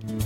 From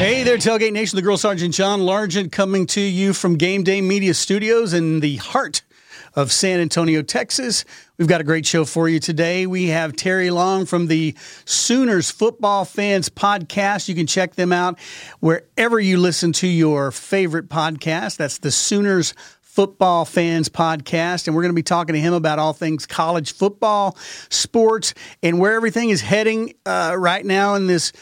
Hey there, Tailgate Nation. The Grill Sergeant John Largent coming to you from Game Day Media Studios in the heart of San Antonio, Texas. We've got a great show for you today. We have Terry Long from the Sooners Football Fans Podcast. You can check them out wherever you listen to your favorite podcast. That's the Sooners Football Fans Podcast. And we're going to be talking to him about all things college football, sports, and where everything is heading uh, right now in this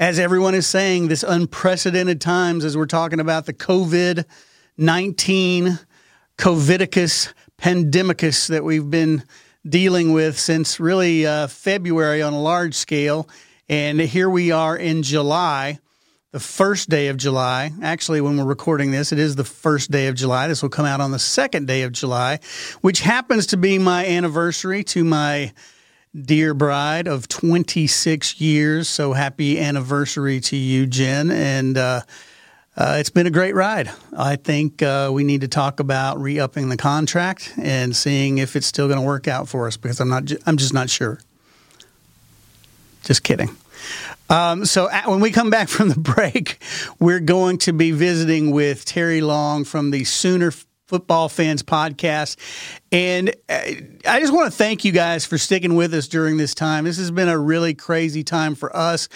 as everyone is saying, this unprecedented times as we're talking about the COVID 19 Covidicus pandemicus that we've been dealing with since really uh, February on a large scale. And here we are in July, the first day of July. Actually, when we're recording this, it is the first day of July. This will come out on the second day of July, which happens to be my anniversary to my dear bride of 26 years. So happy anniversary to you, Jen. And uh, uh, it's been a great ride. I think uh, we need to talk about re upping the contract and seeing if it's still going to work out for us because I'm not. Ju- I'm just not sure. Just kidding. Um, so at, when we come back from the break, we're going to be visiting with Terry Long from the Sooner Football Fans Podcast. And uh, I just want to thank you guys for sticking with us during this time. This has been a really crazy time for us.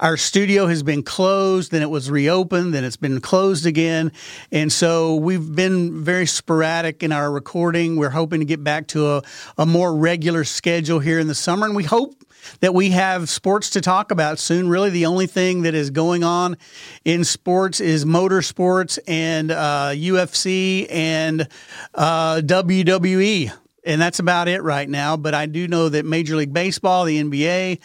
Our studio has been closed, then it was reopened, then it's been closed again. And so we've been very sporadic in our recording. We're hoping to get back to a, a more regular schedule here in the summer. And we hope that we have sports to talk about soon. Really, the only thing that is going on in sports is motorsports and uh, UFC and uh, WWE. And that's about it right now. But I do know that Major League Baseball, the NBA,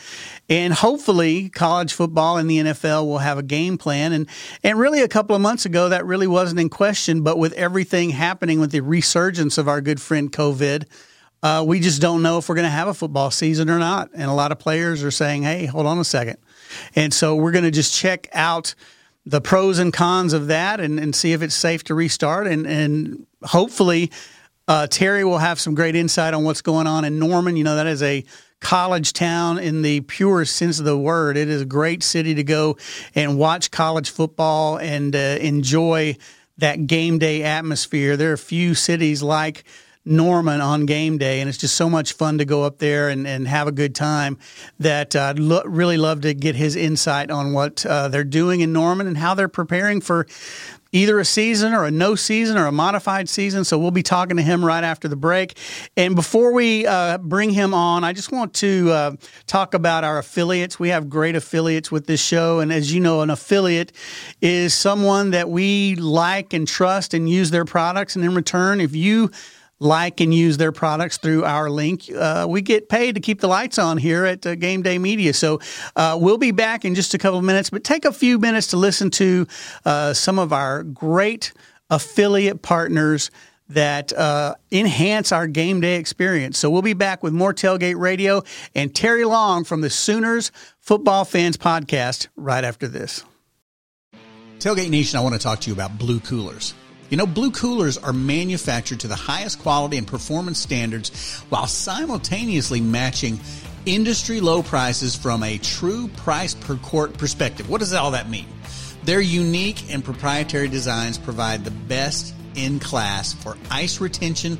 and hopefully college football and the NFL will have a game plan. And and really, a couple of months ago, that really wasn't in question. But with everything happening with the resurgence of our good friend COVID, uh, we just don't know if we're going to have a football season or not. And a lot of players are saying, hey, hold on a second. And so we're going to just check out the pros and cons of that and, and see if it's safe to restart. And, and hopefully, uh, Terry will have some great insight on what's going on in Norman. You know, that is a college town in the purest sense of the word. It is a great city to go and watch college football and uh, enjoy that game day atmosphere. There are few cities like Norman on game day, and it's just so much fun to go up there and, and have a good time. That uh, I'd lo- really love to get his insight on what uh, they're doing in Norman and how they're preparing for either a season or a no season or a modified season. So we'll be talking to him right after the break. And before we uh, bring him on, I just want to uh, talk about our affiliates. We have great affiliates with this show. And as you know, an affiliate is someone that we like and trust and use their products. And in return, if you like and use their products through our link, uh, we get paid to keep the lights on here at uh, Game Day Media. So uh, we'll be back in just a couple of minutes, but take a few minutes to listen to uh, some of our great affiliate partners that uh, enhance our game day experience. So we'll be back with more Tailgate Radio and Terry Long from the Sooners Football Fans Podcast right after this. Tailgate Nation, I want to talk to you about Blue Coolers. You know, blue coolers are manufactured to the highest quality and performance standards while simultaneously matching industry low prices from a true price per quart perspective. What does all that mean? Their unique and proprietary designs provide the best in class for ice retention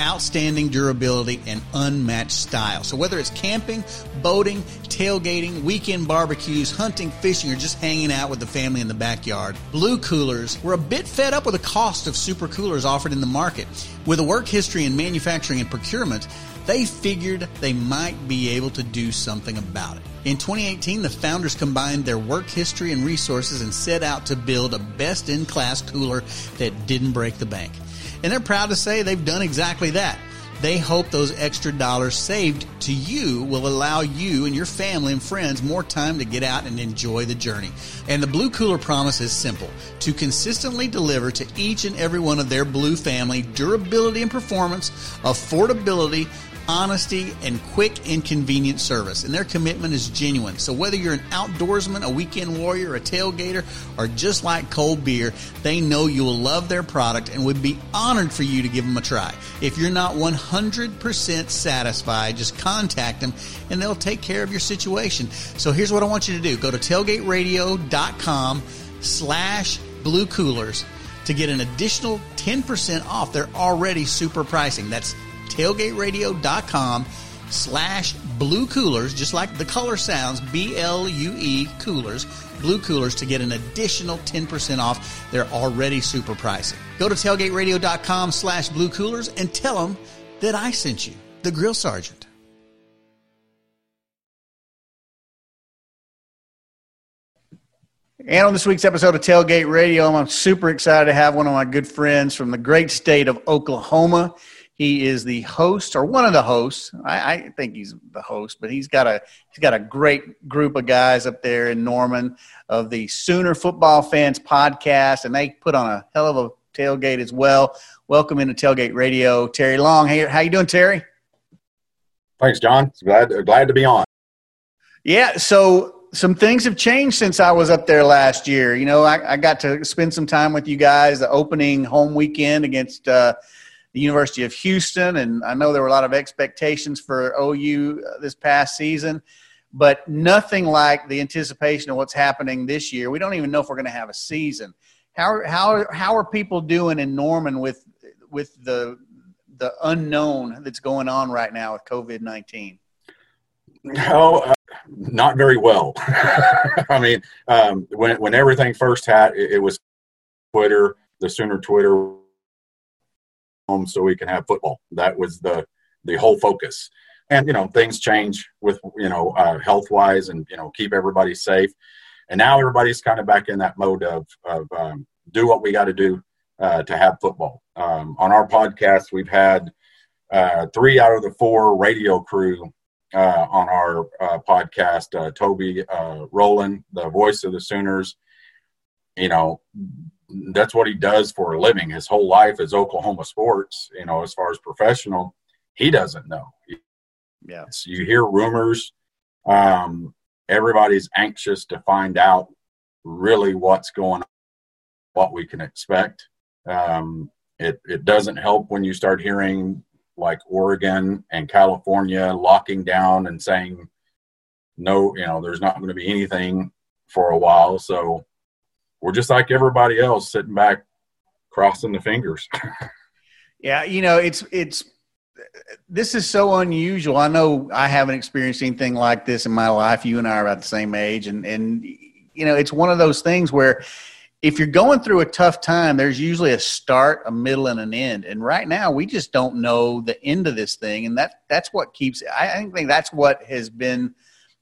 outstanding durability, and unmatched style. So whether it's camping, boating, tailgating, weekend barbecues, hunting, fishing, or just hanging out with the family in the backyard, Blue Coolers were a bit fed up with the cost of super coolers offered in the market. With a work history in manufacturing and procurement, they figured they might be able to do something about it. In 2018, the founders combined their work history and resources and set out to build a best in class cooler that didn't break the bank. And they're proud to say they've done exactly that. They hope those extra dollars saved to you will allow you and your family and friends more time to get out and enjoy the journey. And the Blue Cooler promise is simple to consistently deliver to each and every one of their Blue family durability and performance, affordability, honesty, and quick and convenient service. And their commitment is genuine. So whether you're an outdoorsman, a weekend warrior, a tailgater, or just like cold beer, they know you will love their product and would be honored for you to give them a try. If you're not 100% satisfied, just contact them and they'll take care of your situation. So here's what I want you to do. Go to tailgateradio.com slash blue coolers to get an additional 10% off their already super pricing. That's tailgateradio.com slash blue coolers, just like the color sounds, B L U E coolers, blue coolers to get an additional 10% off They're already super pricing. Go to tailgateradio.com slash blue coolers and tell them that I sent you, the Grill Sergeant. And on this week's episode of Tailgate Radio, I'm super excited to have one of my good friends from the great state of Oklahoma. He is the host or one of the hosts. I, I, think he's the host, but he's got a he's got a great group of guys up there in Norman of the Sooner Football Fans podcast, and they put on a hell of a tailgate as well. Welcome into Tailgate Radio, Terry Long. Hey, how you doing, Terry? Thanks, John. Glad glad to be on. Yeah, so some things have changed since I was up there last year. You know, I, I got to spend some time with you guys. The opening home weekend against. Uh, the University of Houston, and I know there were a lot of expectations for OU uh, this past season, but nothing like the anticipation of what's happening this year. We don't even know if we're going to have a season. How how how are people doing in Norman with with the the unknown that's going on right now with COVID nineteen? No, uh, not very well. I mean, um, when when everything first had, it, it was Twitter, the Sooner Twitter home so we can have football. That was the the whole focus. And you know things change with you know uh, health wise and you know keep everybody safe. And now everybody's kind of back in that mode of of um, do what we got to do uh, to have football. Um, on our podcast, we've had uh, three out of the four radio crew uh, on our uh, podcast. Uh, Toby uh, Rowland, the voice of the Sooners, you know, that's what he does for a living. His whole life is Oklahoma sports. You know, as far as professional, he doesn't know. Yeah, so you hear rumors. Um, everybody's anxious to find out really what's going on, what we can expect. Um, it it doesn't help when you start hearing like Oregon and California locking down and saying no, you know, there's not going to be anything for a while. So we're just like everybody else sitting back crossing the fingers. Yeah you know it's it's this is so unusual. I know i haven't experienced anything like this in my life. You and i are about the same age and and you know it's one of those things where if you're going through a tough time there's usually a start a middle and an end. And right now we just don't know the end of this thing and that that's what keeps i think that's what has been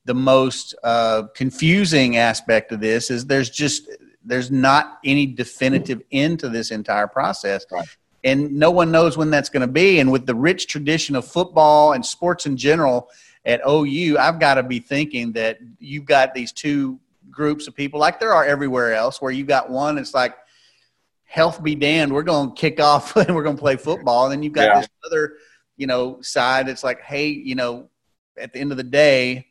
the most uh, confusing aspect of this is there's just there's not any definitive end to this entire process. Right. And no one knows when that's going to be. And with the rich tradition of football and sports in general at OU, I've got to be thinking that you've got these two groups of people, like there are everywhere else, where you've got one, it's like, health be damned, we're going to kick off and we're going to play football. And then you've got yeah. this other, you know, side that's like, hey, you know, at the end of the day,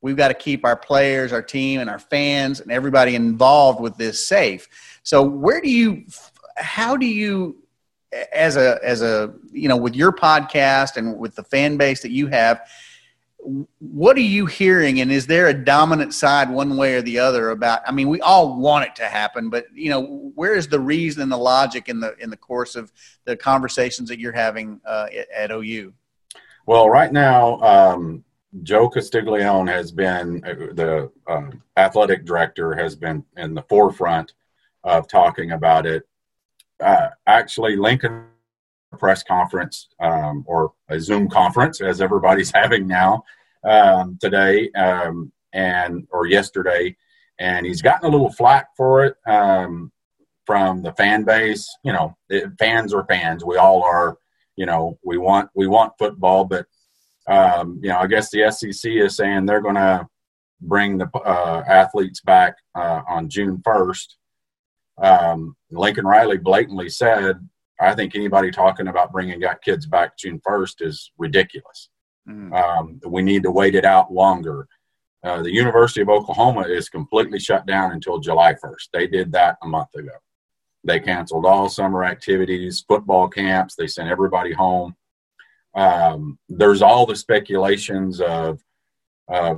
we've got to keep our players, our team, and our fans and everybody involved with this safe. So where do you, how do you, as a as a you know with your podcast and with the fan base that you have, what are you hearing and is there a dominant side one way or the other about i mean we all want it to happen but you know where is the reason and the logic in the in the course of the conversations that you're having uh, at, at, ou well right now um, joe castiglione has been uh, the um, athletic director has been in the forefront of talking about it uh, actually lincoln press conference um, or a Zoom conference, as everybody's having now um, today um, and or yesterday, and he's gotten a little flack for it um, from the fan base. You know, it, fans are fans. We all are. You know, we want we want football, but um, you know, I guess the SEC is saying they're going to bring the uh, athletes back uh, on June first. Um, Lincoln Riley blatantly said I think anybody talking about bringing got kids back June 1st is ridiculous. Mm. Um, we need to wait it out longer. Uh, the University of Oklahoma is completely shut down until July 1st. They did that a month ago. They canceled all summer activities, football camps. They sent everybody home. Um, there's all the speculations of, uh,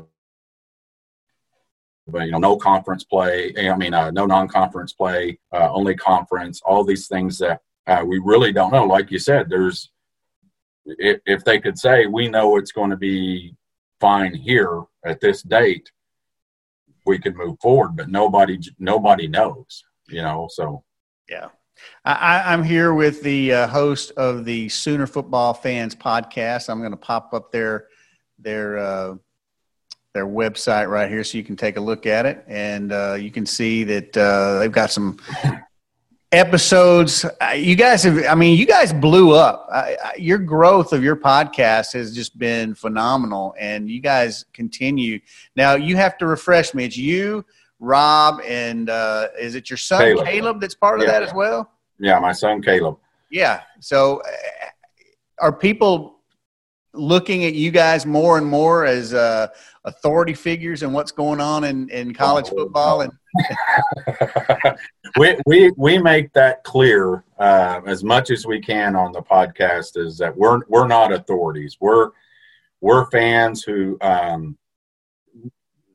you know, no conference play. I mean, uh, no non-conference play, uh, only conference. All these things that uh, we really don't know. Like you said, there's if, if they could say we know it's going to be fine here at this date, we could move forward. But nobody nobody knows, you know. So yeah. I, am here with the uh, host of the Sooner Football Fans podcast. I'm going to pop up their their uh, their website right here so you can take a look at it, and uh, you can see that uh, they've got some episodes. You guys have i mean you guys blew up. Your growth of your podcast has just been phenomenal and you guys continue. Now you have to refresh me. It's you rob and uh, is it your son caleb, caleb that's part of yeah. that as well? Yeah my son caleb. Yeah so uh, are people looking at you guys more and more as uh, authority figures and what's going on in, in college oh, football and we, we we make that clear uh, as much as we can on the podcast is that we're we're not authorities. We're we're fans who um,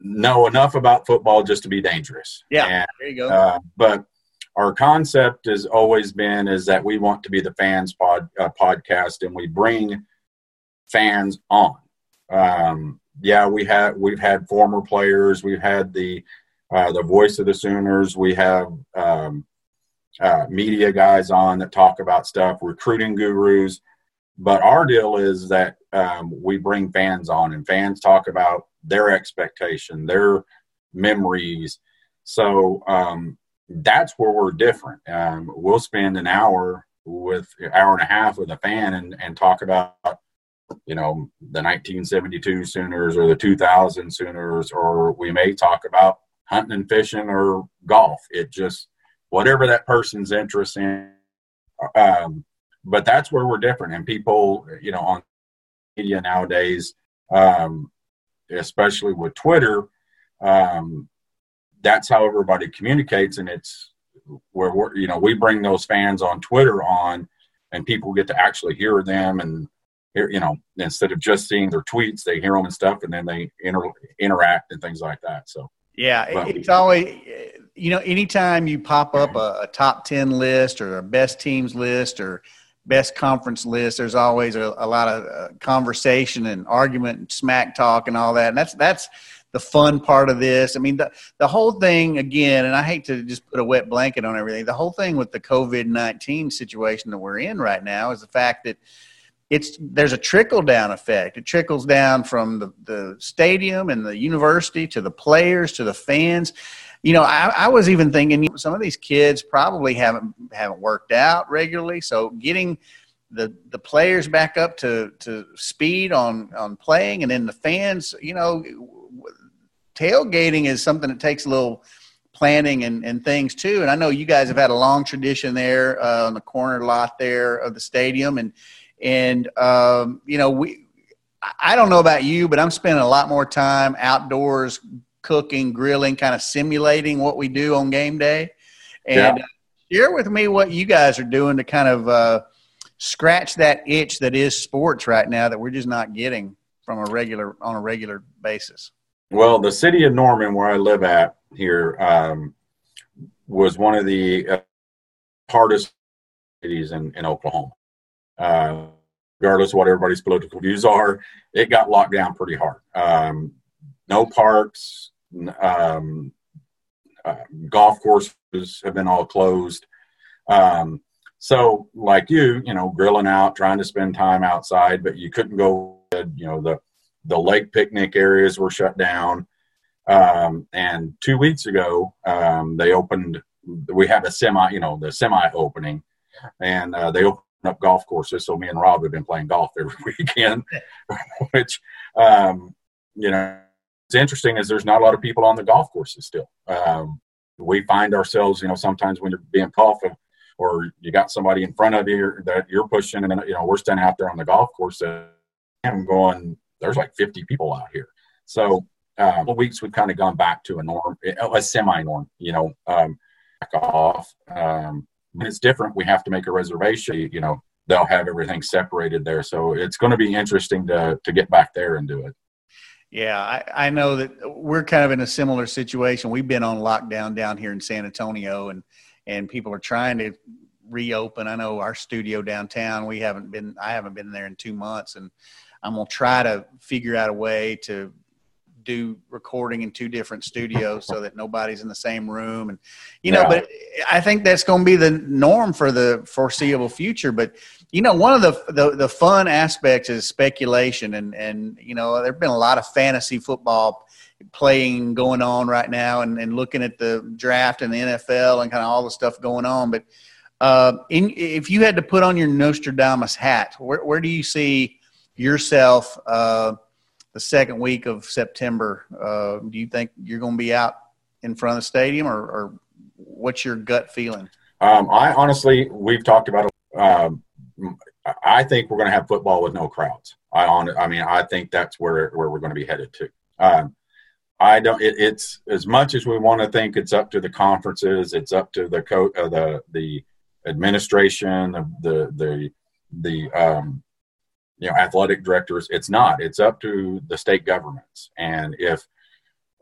know enough about football just to be dangerous. Yeah and, there you go. uh, but our concept has always been is that we want to be the fans pod uh, podcast and we bring fans on. Um, yeah, we have we've had former players, we've had the uh, the voice of the Sooners, we have um, uh, media guys on that talk about stuff, recruiting gurus. But our deal is that um, we bring fans on, and fans talk about their expectation, their memories. So um, that's where we're different. Um, we'll spend an hour with hour and a half with a fan and, and talk about you know, the 1972 Sooners or the 2000 Sooners, or we may talk about hunting and fishing or golf. It just, whatever that person's interest in. Um, but that's where we're different. And people, you know, on media nowadays, um, especially with Twitter, um, that's how everybody communicates. And it's where we're, you know, we bring those fans on Twitter on and people get to actually hear them and hear, you know, instead of just seeing their tweets, they hear them and stuff, and then they inter- interact and things like that. So, yeah, but, it's always, you know, anytime you pop up a, a, top 10 list or a best teams list or best conference list, there's always a, a lot of uh, conversation and argument and smack talk and all that. And that's, that's, the fun part of this. I mean, the, the whole thing, again, and I hate to just put a wet blanket on everything, the whole thing with the COVID 19 situation that we're in right now is the fact that it's there's a trickle down effect. It trickles down from the, the stadium and the university to the players to the fans. You know, I, I was even thinking some of these kids probably haven't haven't worked out regularly, so getting the the players back up to to speed on on playing, and then the fans, you know, tailgating is something that takes a little planning and, and things too. And I know you guys have had a long tradition there uh, on the corner lot there of the stadium, and and um, you know, we I don't know about you, but I'm spending a lot more time outdoors cooking, grilling, kind of simulating what we do on game day. And yeah. uh, share with me what you guys are doing to kind of uh, scratch that itch that is sports right now that we're just not getting. from a regular on a regular basis? Well, the city of Norman, where I live at here, um, was one of the uh, hardest cities in, in Oklahoma. Uh, regardless of what everybody's political views are, it got locked down pretty hard. Um, no parks, um, uh, golf courses have been all closed. Um, so, like you, you know, grilling out, trying to spend time outside, but you couldn't go. You know, the the lake picnic areas were shut down. Um, and two weeks ago, um, they opened. We had a semi, you know, the semi opening, and uh, they opened up golf courses. So me and Rob have been playing golf every weekend, which, um, you know, it's interesting is there's not a lot of people on the golf courses still. Um, we find ourselves, you know, sometimes when you're being golfing or you got somebody in front of you that you're pushing, and you know, we're standing out there on the golf course, and I'm going, there's like 50 people out here. So, uh, weeks we've kind of gone back to a norm, a semi-norm, you know, um, back off. Um, it's different. We have to make a reservation. You know, they'll have everything separated there, so it's going to be interesting to to get back there and do it. Yeah, I, I, know that we're kind of in a similar situation. We've been on lockdown down here in San Antonio, and and people are trying to reopen. I know our studio downtown. We haven't been. I haven't been there in two months, and I'm gonna try to figure out a way to do recording in two different studios so that nobody's in the same room and you know yeah. but i think that's going to be the norm for the foreseeable future but you know, one of the, the, the fun aspects is speculation, and and you know, there've been a lot of fantasy football playing going on right now, and, and looking at the draft and the NFL and kind of all the stuff going on. But uh, in, if you had to put on your Nostradamus hat, where where do you see yourself uh, the second week of September? Uh, do you think you're going to be out in front of the stadium, or, or what's your gut feeling? Um, I honestly, we've talked about um, I think we're going to have football with no crowds. I on, I mean, I think that's where where we're going to be headed to. Um, I don't. It, it's as much as we want to think it's up to the conferences. It's up to the co- uh, the the administration, the the the, the um, you know athletic directors. It's not. It's up to the state governments. And if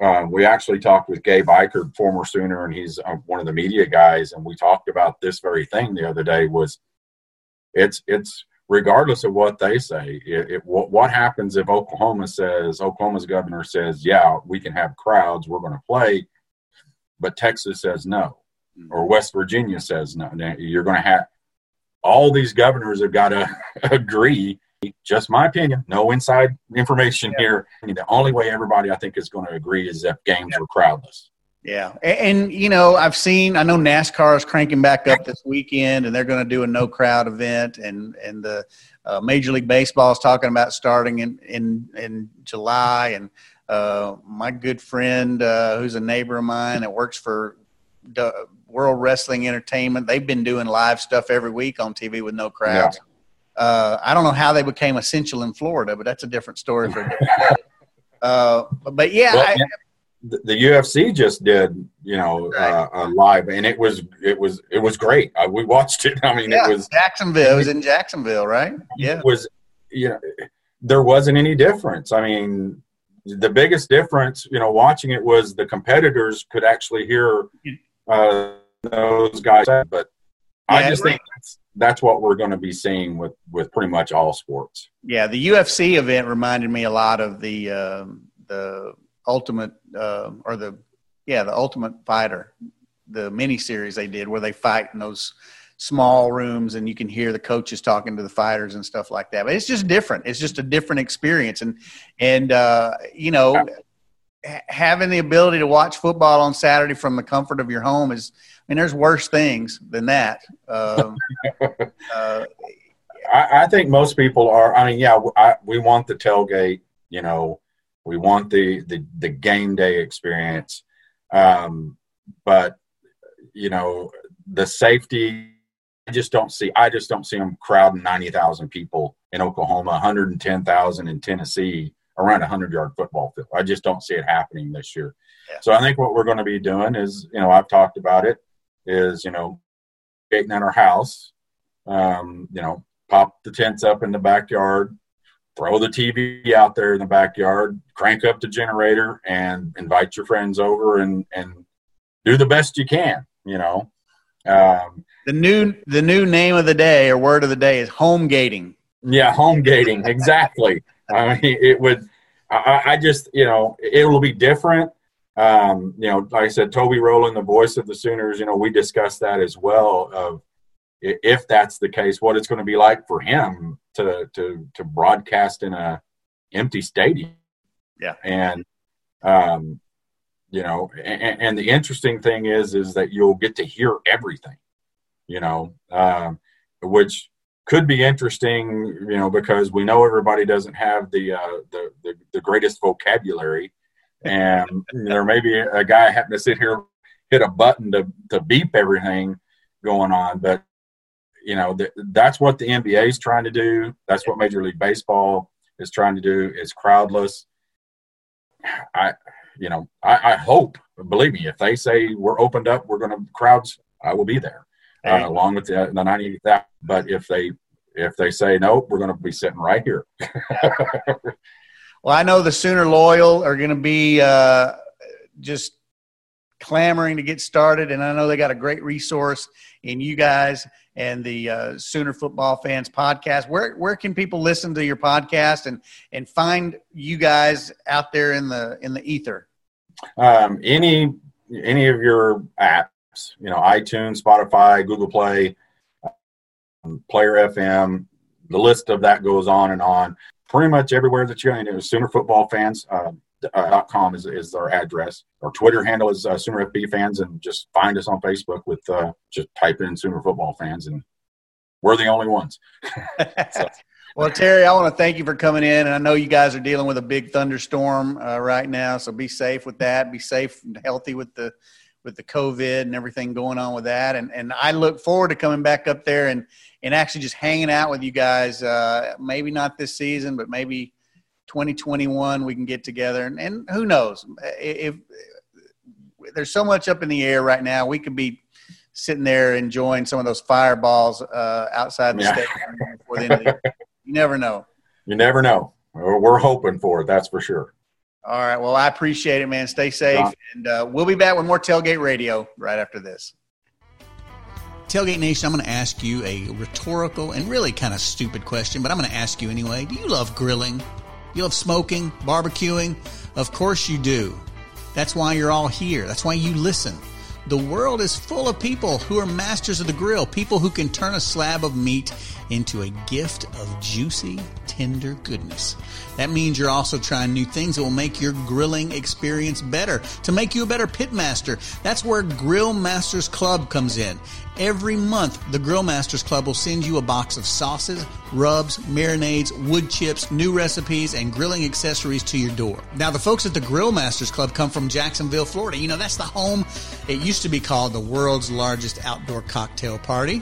um, we actually talked with Gabe Ikard, former Sooner, and he's uh, one of the media guys, and we talked about this very thing the other day. Was it's it's regardless of what they say. It, it, what, what happens if Oklahoma says Oklahoma's governor says, yeah, we can have crowds, we're going to play, but Texas says no, mm-hmm. or West Virginia says no. Now, you're going to have all these governors have got to agree. Just my opinion, no inside information yeah. here. The only way everybody I think is going to agree is if games yeah. are crowdless. Yeah, and, and, you know, I've seen. I know NASCAR is cranking back up this weekend, and they're going to do a no crowd event, and and the uh, Major League Baseball is talking about starting in in in July, and uh, my good friend, uh, who's a neighbor of mine that works for World Wrestling Entertainment, they've been doing live stuff every week on TV with no crowds. Yeah. Uh, I don't know how they became essential in Florida, but that's a different story for a different day. Uh, but yeah, well, I, the, the UFC just did, you know, right. uh, a live, and it was it was it was great. Uh, we watched it. I mean, yeah, it was Jacksonville. It was in Jacksonville, right? Yeah, it was. You know, there wasn't any difference. I mean, the biggest difference, you know, watching it was the competitors could actually hear uh, those guys. But yeah, I just think that's, that's what we're going to be seeing with with pretty much all sports. Yeah, the UFC event reminded me a lot of the um, the Ultimate uh, or the yeah the Ultimate Fighter, the mini series they did where they fight in those small rooms and you can hear the coaches talking to the fighters and stuff like that. But it's just different. It's just a different experience and and uh, you know. Having the ability to watch football on Saturday from the comfort of your home is, I mean, there's worse things than that. Um, uh, I, I, think most people are. I mean, yeah, I, we want the tailgate, you know, we want the the, the game day experience, um, but you know the safety. I just don't see. I just don't see them crowding ninety thousand people in Oklahoma, one hundred and ten thousand in Tennessee around a hundred yard football field. I just don't see it happening this year. Yeah. So I think what we're going to be doing is, you know, I've talked about it, is you know, getting at our house, um, you know, pop the tents up in the backyard, throw the TV out there in the backyard, crank up the generator, and invite your friends over and and do the best you can. You know, um, the new the new name of the day or word of the day is home gating. Yeah, home gating exactly. I mean, it would. I, I, just you know it will be different. Um, you know, like I said, Toby Rowland, the voice of the Sooners. You know, we discussed that as well. Of if that's the case, what it's going to be like for him to to to broadcast in a empty stadium. Yeah, and um, you know, and, and, the interesting thing is is that you'll get to hear everything. You know, um, which could be interesting. You know, because we know everybody doesn't have the uh, the, the the greatest vocabulary, and there may be a guy happen to sit here hit a button to to beep everything going on, but you know, th- that's what the NBA is trying to do. That's what Major League Baseball is trying to do. It's crowdless. I, you know, I, I hope. Believe me, if they say we're opened up, we're going to crowds. I will be there, uh, along with the, the ninety thousand. But if they if they say nope, we're going to be sitting right here. well, I know the Sooner loyal are going to be uh, just clamoring to get started, and I know they got a great resource in you guys and the uh, Sooner Football Fans podcast. Where where can people listen to your podcast and and find you guys out there in the in the ether? Um, any any of your apps, you know, iTunes, Spotify, Google Play, um, Player FM. The list of that goes on and on. Pretty much everywhere that you're in, Sooner Football Fans. Um, uh, .com is, is our address. Our Twitter handle is uh, Sooner FB fans, and just find us on Facebook with uh, just type in Sooner football fans, and we're the only ones. Well, Terry, I want to thank you for coming in, and I know you guys are dealing with a big thunderstorm uh, right now, so be safe with that. Be safe and healthy with the with the COVID and everything going on with that, and and I look forward to coming back up there and and actually just hanging out with you guys. Uh, maybe not this season, but maybe 2021 we can get together and, and who knows if, if, there's so much up in the air right now we could be sitting there enjoying some of those fireballs uh, outside the yeah. stadium before the end of the year. you never know you never know we're hoping for it that's for sure all right well i appreciate it man stay safe John. and uh, we'll be back with more tailgate radio right after this Tailgate Nation, I'm going to ask you a rhetorical and really kind of stupid question, but I'm going to ask you anyway. Do you love grilling? You love smoking, barbecuing? Of course you do. That's why you're all here. That's why you listen. The world is full of people who are masters of the grill, people who can turn a slab of meat into a gift of juicy, tender goodness. That means you're also trying new things that will make your grilling experience better, to make you a better pitmaster. That's where Grill Masters Club comes in. Every month, the Grill Masters Club will send you a box of sauces, rubs, marinades, wood chips, new recipes, and grilling accessories to your door. Now, the folks at the Grill Masters Club come from Jacksonville, Florida. You know, that's the home. It used to be called the world's largest outdoor cocktail party.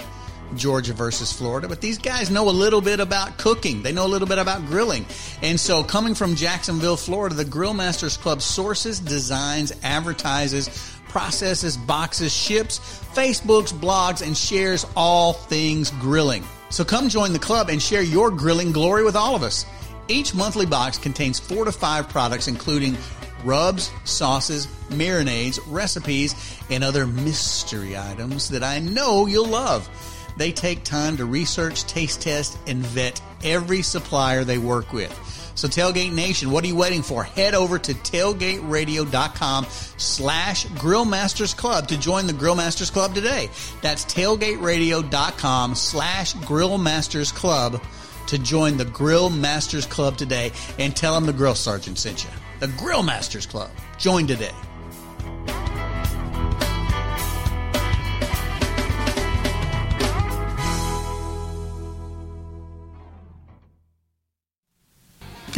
Georgia versus Florida, but these guys know a little bit about cooking. They know a little bit about grilling. And so, coming from Jacksonville, Florida, the Grill Masters Club sources, designs, advertises, processes, boxes, ships, Facebooks, blogs, and shares all things grilling. So come join the club and share your grilling glory with all of us. Each monthly box contains four to five products, including rubs, sauces, marinades, recipes, and other mystery items that I know you'll love. They take time to research, taste test, and vet every supplier they work with. So Tailgate Nation, what are you waiting for? Head over to tailgateradio.com slash Grillmasters Club to join the Grillmasters Club today. That's tailgateradio.com slash Grillmasters Club to join the Grill Masters Club today and tell them the Grill Sergeant sent you. The Grill Masters Club. Join today.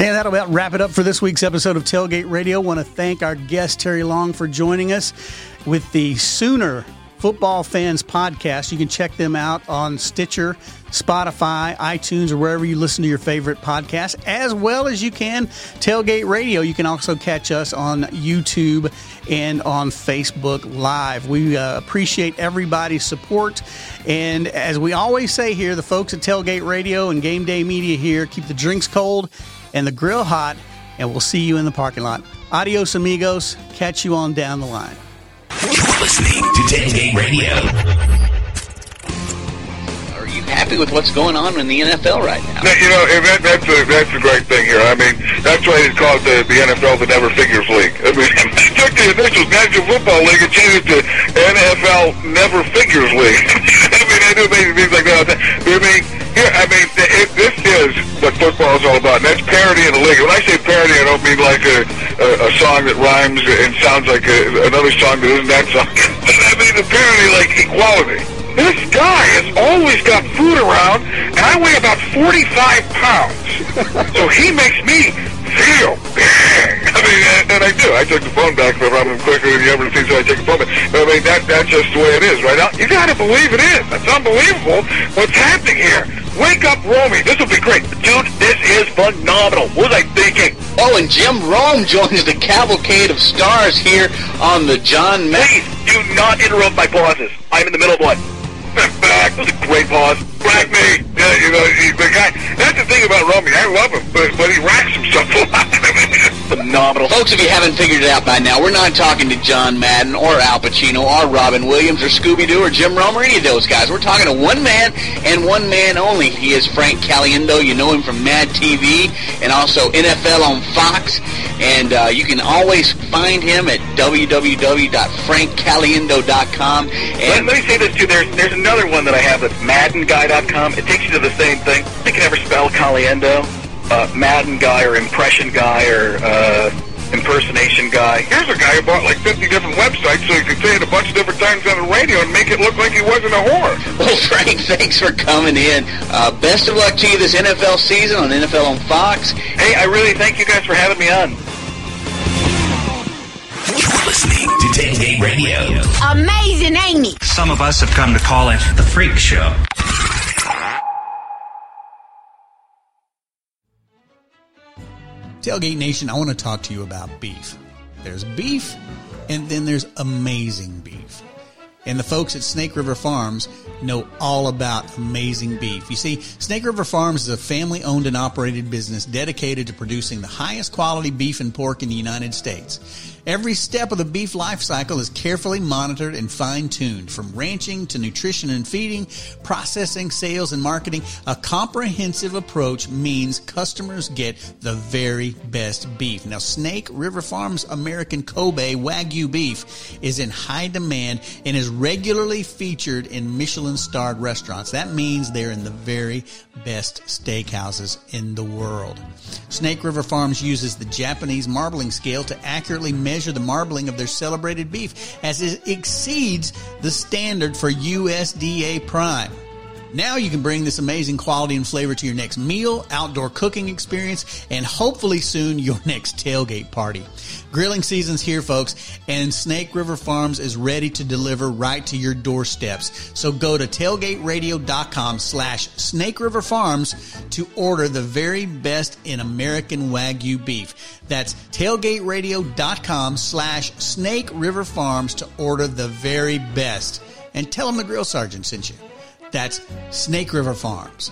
And that'll about wrap it up for this week's episode of Tailgate Radio. Want to thank our guest Terry Long for joining us with the Sooner Football Fans Podcast. You can check them out on Stitcher, Spotify, iTunes, or wherever you listen to your favorite podcast, as well as you can Tailgate Radio. You can also catch us on YouTube and on Facebook Live. We uh, appreciate everybody's support. And as we always say here, the folks at Tailgate Radio and Game Day Media here keep the drinks cold and the grill hot, and we'll see you in the parking lot. Adios, amigos. Catch you on down the line. You're listening to Tailgate Radio. Are you happy with what's going on in the NFL right now? That- You know, that, that's a that's a great thing here. I mean, that's why it's called the, the NFL the Never Figures League. I mean, they took the initials National Football League and changed it to NFL Never Figures League. I mean, I do amazing things like that. all the time. But I mean, here, I mean, it, this is what football is all about. And that's parody in the league. When I say parody, I don't mean like a, a, a song that rhymes and sounds like a, another song that isn't that song. I mean, the parody like equality. This guy has always got food around, and I weigh about 45 pounds. so he makes me feel big. I mean, and, and I do. I took the phone back from him quicker than you ever seen, so I take the phone back. But I mean, that, that's just the way it is right now. You gotta believe it is. That's unbelievable what's happening here. Wake up, Romy. This will be great. Dude, this is phenomenal. What was I thinking? Oh, and Jim Rome joins the cavalcade of stars here on the John Mack. Please do not interrupt my pauses. I'm in the middle of one. Step back. That was a great pause. Black me. You know, the guy. That's the thing about Romy. I love him, but, but he racks himself a lot. I mean, it's phenomenal. Folks, if you haven't figured it out by now, we're not talking to John Madden or Al Pacino or Robin Williams or Scooby-Doo or Jim Rome or any of those guys. We're talking to one man and one man only. He is Frank Caliendo. You know him from Mad TV and also NFL on Fox. And uh, you can always find him at www.frankcaliendo.com. Let, And let me say this too. There's there's another one that I have that's MaddenGuy.com. It takes you to the same thing. You can never spell Caliendo, uh, Madden guy or impression guy or uh, impersonation guy. Here's a guy who bought like 50 different websites so he could say it a bunch of different times on the radio and make it look like he wasn't a whore. Well, Frank, thanks for coming in. Uh, best of luck to you this NFL season on NFL on Fox. Hey, I really thank you guys for having me on. You're listening to Tailgate Radio. Amazing, ain't it? Some of us have come to call it the freak show. Tailgate Nation, I want to talk to you about beef. There's beef, and then there's amazing beef. And the folks at Snake River Farms know all about amazing beef. You see, Snake River Farms is a family owned and operated business dedicated to producing the highest quality beef and pork in the United States. Every step of the beef life cycle is carefully monitored and fine tuned from ranching to nutrition and feeding, processing, sales, and marketing. A comprehensive approach means customers get the very best beef. Now, Snake River Farms American Kobe Wagyu beef is in high demand and is regularly featured in Michelin starred restaurants. That means they're in the very best steakhouses in the world. Snake River Farms uses the Japanese marbling scale to accurately measure the marbling of their celebrated beef as it exceeds the standard for USDA prime. Now you can bring this amazing quality and flavor to your next meal, outdoor cooking experience, and hopefully soon your next tailgate party. Grilling season's here, folks, and Snake River Farms is ready to deliver right to your doorsteps. So go to tailgateradio.com slash Snake River Farms to order the very best in American Wagyu beef. That's tailgateradio.com slash Snake River Farms to order the very best. And tell them the grill sergeant sent you. That's Snake River Farms.